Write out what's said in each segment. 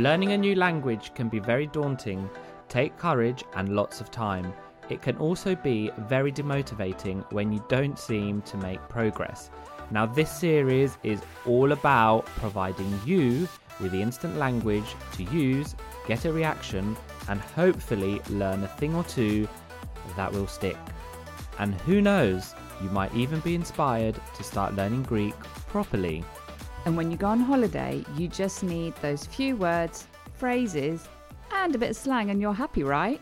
Learning a new language can be very daunting, take courage and lots of time. It can also be very demotivating when you don't seem to make progress. Now, this series is all about providing you with the instant language to use, get a reaction, and hopefully learn a thing or two that will stick. And who knows, you might even be inspired to start learning Greek properly. And when you go on holiday, you just need those few words, phrases, and a bit of slang, and you're happy, right?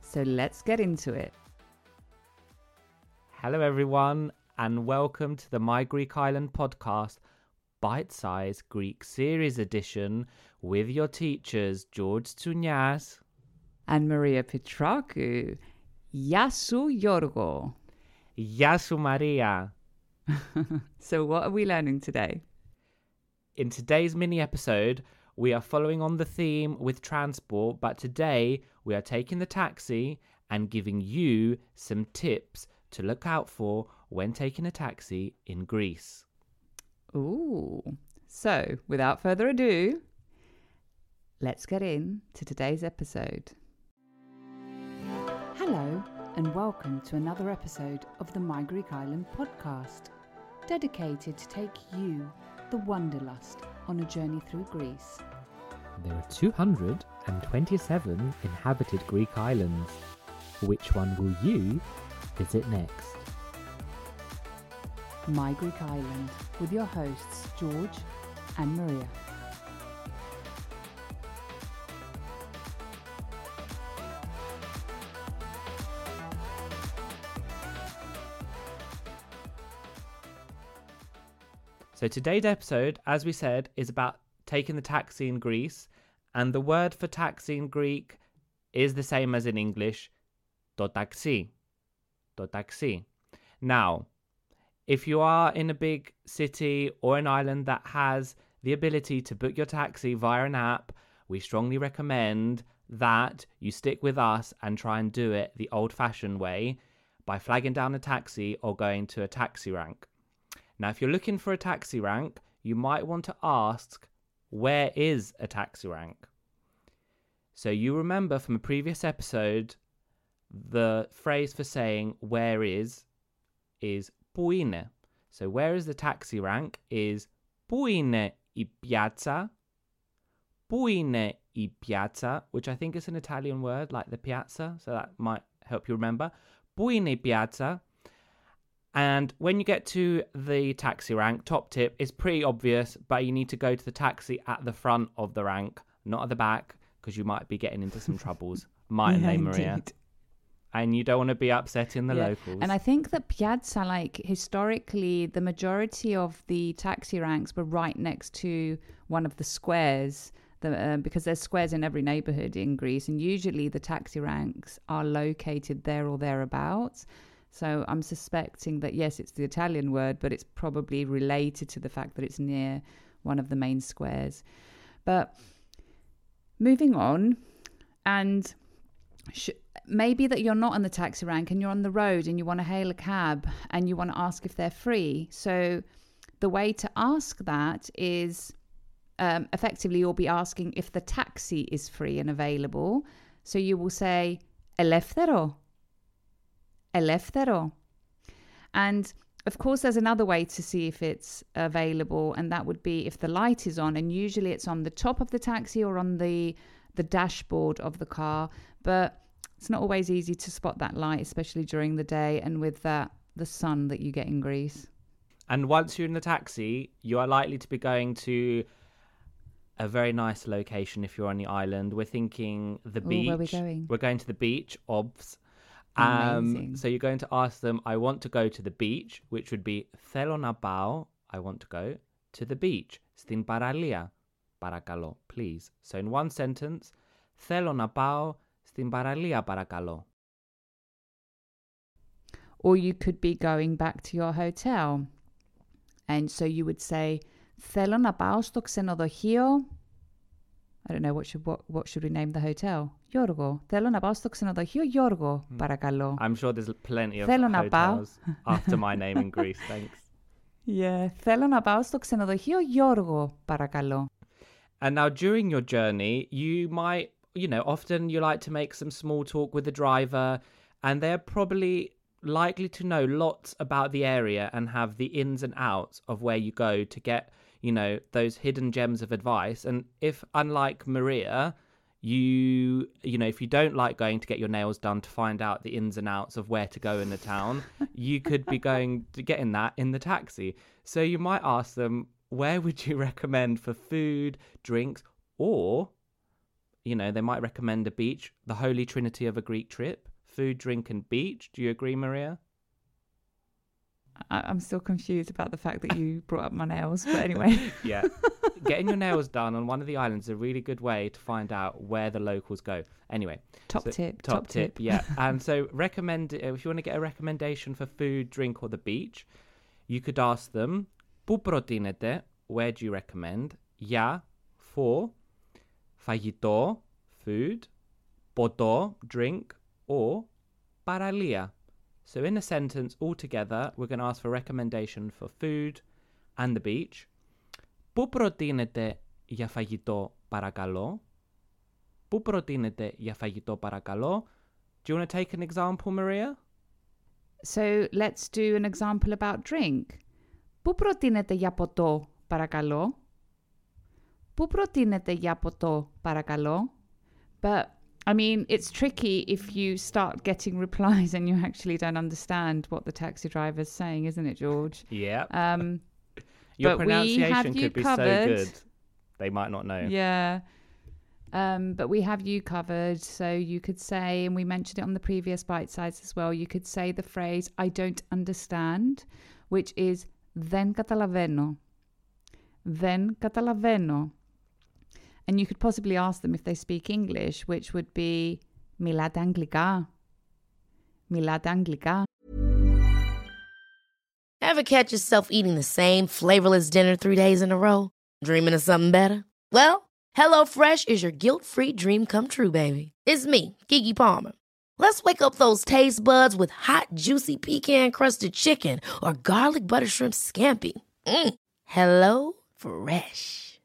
So let's get into it. Hello, everyone, and welcome to the My Greek Island podcast, bite sized Greek series edition with your teachers, George Tsunias. And Maria Petraku. Yasu Yorgo. Yasu Maria. So, what are we learning today? In today's mini episode, we are following on the theme with transport, but today we are taking the taxi and giving you some tips to look out for when taking a taxi in Greece. Ooh. So, without further ado, let's get in to today's episode. Hello, and welcome to another episode of the My Greek Island podcast, dedicated to take you, the wanderlust, on a journey through Greece. There are 227 inhabited Greek islands. Which one will you visit next? My Greek Island, with your hosts George and Maria. So, today's episode, as we said, is about taking the taxi in Greece, and the word for taxi in Greek is the same as in English, to taxi. To taxi. Now, if you are in a big city or an island that has the ability to book your taxi via an app, we strongly recommend that you stick with us and try and do it the old fashioned way by flagging down a taxi or going to a taxi rank. Now, if you're looking for a taxi rank, you might want to ask, where is a taxi rank? So you remember from a previous episode, the phrase for saying where is is puine. So where is the taxi rank is puine i piazza. Puine i piazza, which I think is an Italian word like the piazza, so that might help you remember. Puine piazza and when you get to the taxi rank, top tip is pretty obvious, but you need to go to the taxi at the front of the rank, not at the back, because you might be getting into some troubles. Mightn't Yeah, they, Maria? indeed. And you don't want to be upsetting the Yeah. locals. And I think that piazza, like historically, the majority of the taxi ranks were right next to one of the squares. The, uh, because there's squares in every neighborhood in Greece, and usually the taxi ranks are located there or thereabouts. So I'm suspecting that yes, it's the Italian word, but it's probably related to the fact that it's near one of the main squares. But moving on, and sh- maybe that you're not on the taxi rank and you're on the road and you want to hail a cab and you want to ask if they're free. So the way to ask that is um, effectively you'll be asking if the taxi is free and available. So you will say elefthero, elefthero. And of course, there's another way to see if it's available, and that would be if the light is on, and usually it's on the top of the taxi or on the the dashboard of the car. But it's not always easy to spot that light, especially during the day and with that the sun that you get in Greece. And once you're in the taxi, you are likely to be going to a very nice location if you're on the island. We're thinking the Ooh, beach. where are we going? We're going to the beach, obs. Um, Amazing. so you're going to ask them, I want to go to the beach, which would be Θέλω να πάω, I want to go to the beach. Στην παραλία. Παρακαλώ, please. So in one sentence, Θέλω να πάω στην παραλία, παρακαλώ. Or you could be going back to your hotel. And so you would say, Θέλω να πάω στο ξενοδοχείο. I don't know, what should, what, what should we name the hotel? Γιώργο. Θέλω να πάω στο ξενοδοχείο Γιώργο, παρακαλώ. I'm sure there's plenty of Θέλω να πάω. hotels after my name in Greece, thanks. Yeah. Θέλω να πάω στο ξενοδοχείο Γιώργο, παρακαλώ. And now during your journey, you might, you know, often you like to make some small talk with the driver, and they're probably likely to know lots about the area and have the ins and outs of where you go to get, you know, those hidden gems of advice. And if, unlike Maria, you, you know, if you don't like going to get your nails done to find out the ins and outs of where to go in the town, you could be going to getting that in the taxi. So you might ask them, where would you recommend for food, drinks, or, you know, they might recommend a beach, the holy trinity of a Greek trip food, drink, and beach. Do you agree, Maria? I, I'm still confused about the fact that you brought up my nails, but anyway. Yeah. Getting your nails done on one of the islands is a really good way to find out where the locals go. Anyway, top so- tip. top, tip, yeah. and so recommend if you want to get a recommendation for food, drink, or the beach, you could ask them, "Πού προτείνετε?" Where do you recommend? Για, for, φαγητό, food, ποτό, drink, or παραλία. So in a sentence altogether, we're going to ask for recommendation for food and the beach. Πού προτείνετε για φαγητό παρακαλώ? Πού προτείνετε για φαγητό παρακαλώ? Do you want to take an example, Maria? So let's do an example about drink. Πού προτείνετε για ποτό, παρακαλώ? Πού προτείνετε για ποτό, παρακαλώ? But I mean, it's tricky if you start getting replies and you actually don't understand what the taxi driver's saying, isn't it, George? Yeah. Um, Your but we have pronunciation you could be so covered. good. They might not know. Yeah. Um, but we have you covered. So you could say, and we mentioned it on the previous bite sides as well, you could say the phrase, I don't understand, which is δεν καταλαβαίνω. Δεν καταλαβαίνω. And you could possibly ask them if they speak English, which would be Milad angliga." Milad angliga. Ever catch yourself eating the same flavorless dinner three days in a row? Dreaming of something better? Well, HelloFresh is your guilt free dream come true, baby. It's me, Keke Palmer. Let's wake up those taste buds with hot, juicy pecan crusted chicken or garlic butter shrimp scampi. Mm. Hello Fresh.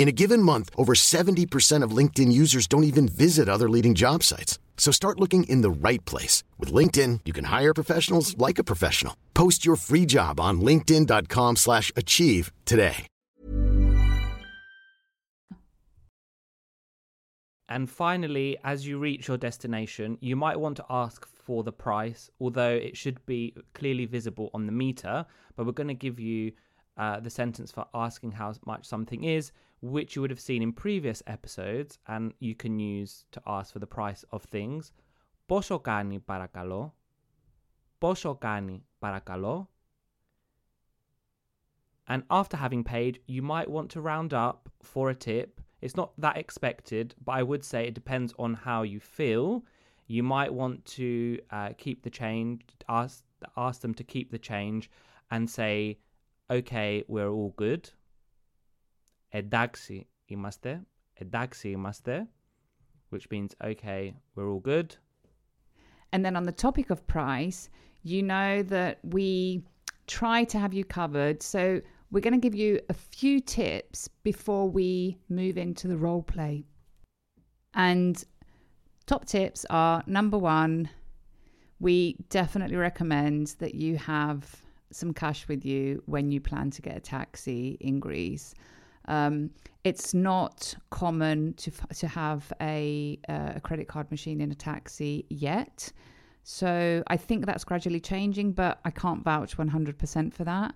In a given month, over 70% of LinkedIn users don't even visit other leading job sites. So start looking in the right place. With LinkedIn, you can hire professionals like a professional. Post your free job on linkedin.com slash achieve today. And finally, as you reach your destination, you might want to ask for the price, although it should be clearly visible on the meter. But we're going to give you uh, the sentence for asking how much something is, which you would have seen in previous episodes, and you can use to ask for the price of things. Πόσο κάνει παρακαλώ? Πόσο κάνει παρακαλώ? And after having paid, you might want to round up for a tip. It's not that expected, but I would say it depends on how you feel. You might want to uh, keep the change, ask, ask them to keep the change and say, okay, we're all good. Εντάξει είμαστε. Εντάξει είμαστε. Which means, okay, we're all good. And then on the topic of price, you know that we try to have you covered. So we're going to give you a few tips before we move into the role play. And top tips are number one, we definitely recommend that you have some cash with you when you plan to get a taxi in Greece. Um, it's not common to to have a uh, a credit card machine in a taxi yet. So I think that's gradually changing, but I can't vouch 100% for that.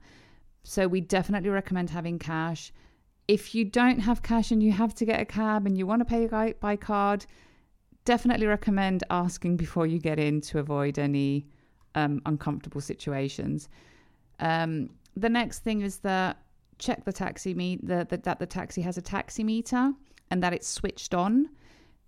So we definitely recommend having cash. If you don't have cash and you have to get a cab and you want to pay by, card, definitely recommend asking before you get in to avoid any um, uncomfortable situations. Um, the next thing is that check the taxi meet the, that the taxi has a taxi meter and that it's switched on.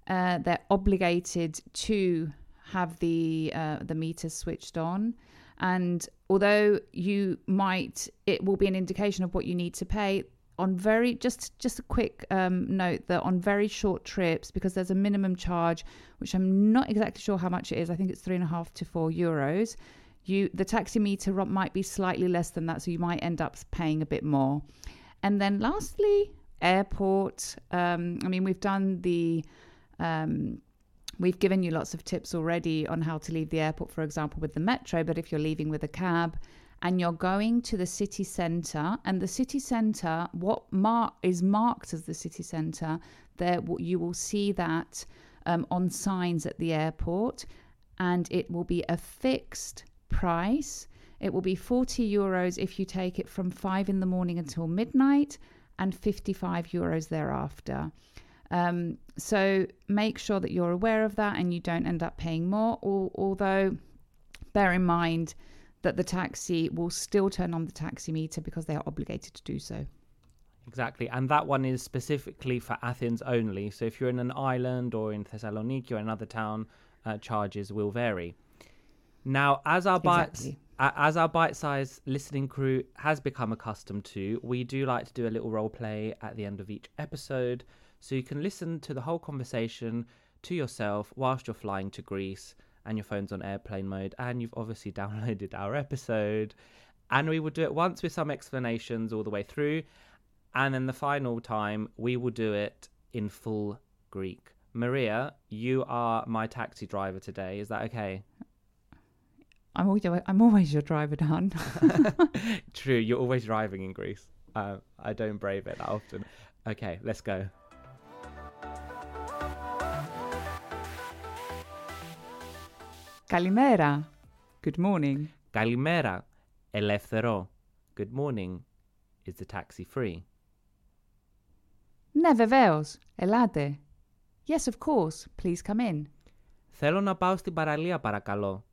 Uh, they're obligated to have the uh, the meter switched on, and although you might, it will be an indication of what you need to pay. On very just just a quick um, note that on very short trips, because there's a minimum charge, which I'm not exactly sure how much it is. I think it's three and a half to four euros. You the taxi meter might be slightly less than that, so you might end up paying a bit more. And then lastly, airport. Um, I mean, we've done the. Um, We've given you lots of tips already on how to leave the airport, for example, with the metro. But if you're leaving with a cab and you're going to the city centre, and the city centre, what mar- is marked as the city centre, there you will see that um, on signs at the airport, and it will be a fixed price. It will be 40 euros if you take it from 5 in the morning until midnight, and 55 euros thereafter. Um, so make sure that you're aware of that and you don't end up paying more. Or, although, bear in mind that the taxi will still turn on the taxi meter because they are obligated to do so. Exactly, and that one is specifically for Athens only. So if you're in an island or in Thessaloniki or another town, uh, charges will vary. Now, as our Exactly. a- as our bite-sized listening crew has become accustomed to, we do like to do a little role play at the end of each episode, so you can listen to the whole conversation to yourself whilst you're flying to Greece and your phone's on airplane mode, and you've obviously downloaded our episode. And we will do it once with some explanations all the way through, and then the final time we will do it in full Greek. Maria, you are my taxi driver today. Is that okay? I'm always, I'm always your driver, Dan. True, you're always driving in Greece. Uh, I don't brave it that often. Okay, let's go. Kalimera. Good morning. Kalimera, ελεύθερο. Good morning. Is the taxi free? Ναι, βεβαίως. Ελάτε. Yes, of course. Please come in. Θέλω να πάω στην παραλία παρακαλώ.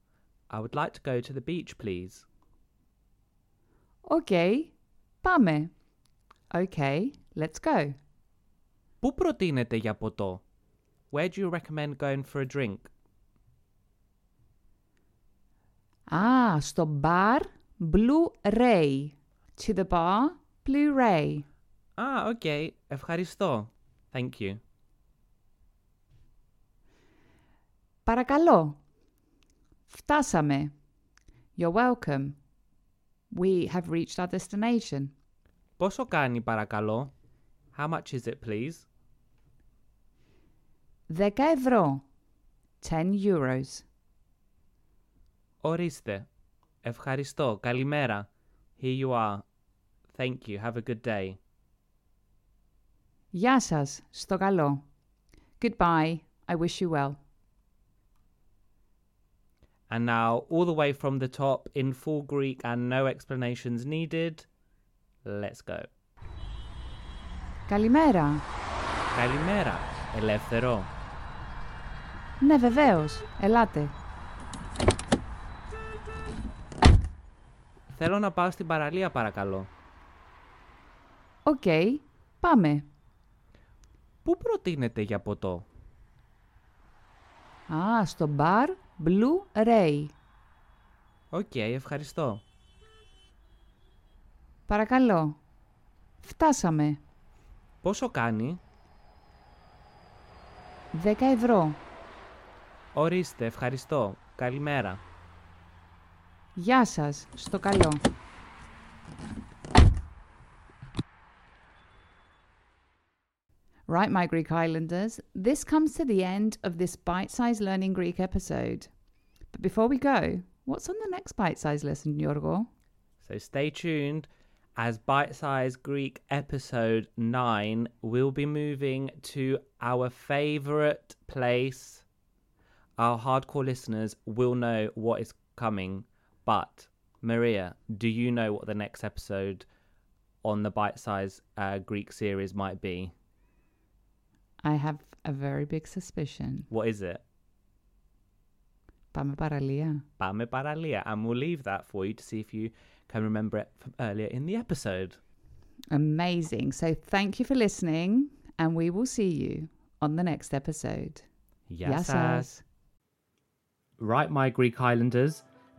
I would like to go to the beach, please. Okay. Πάμε. Okay, let's go. Πού προτείνετε για ποτό? Where do you recommend going for a drink? Α, στο μπαρ Blue Ray. To the bar Blue Ray. Ah, okay. Ευχαριστώ. Thank you. Παρακαλώ. Φτάσαμε. You're welcome. We have reached our destination. Πόσο κάνει παρακαλώ? How much is it, please? 10 ευρώ. 10 euros. Ορίστε. Ευχαριστώ. Καλημέρα. Here you are. Thank you. Have a good day. Γεια σας. Στο καλό. Goodbye. I wish you well. And now, all the way from the top in full Greek and no explanations needed. Let's go. Καλημέρα. Kalimera, ελεύθερο. Ναι, βεβαίως. Ελάτε. Θέλω να πάω στην παραλία, παρακαλώ. Οκ. Πάμε. Πού προτείνετε για ποτό; Α, στο μπαρ Blue Ray. Οκ, ευχαριστώ. Παρακαλώ. Φτάσαμε. Πόσο κάνει; 10 ευρώ. Ορίστε, ευχαριστώ. Καλημέρα. Γεια σας. Στο καλό. Right, my Greek Islanders, this comes to the end of this bite sized learning Greek episode. But before we go, what's on the next bite sized lesson, Yorgo? So stay tuned as bite sized Greek episode 9 we'll be moving to our favorite place. Our hardcore listeners will know what is coming, but Maria, do you know what the next episode on the bite sized uh, Greek series might be? I have a very big suspicion. What is it? Πάμε παραλία. Πάμε παραλία. And we'll leave that for you to see if you can remember it from earlier in the episode. Amazing. So thank you for listening, and we will see you on the next episode. Γεια σας. Right, my Greek Islanders,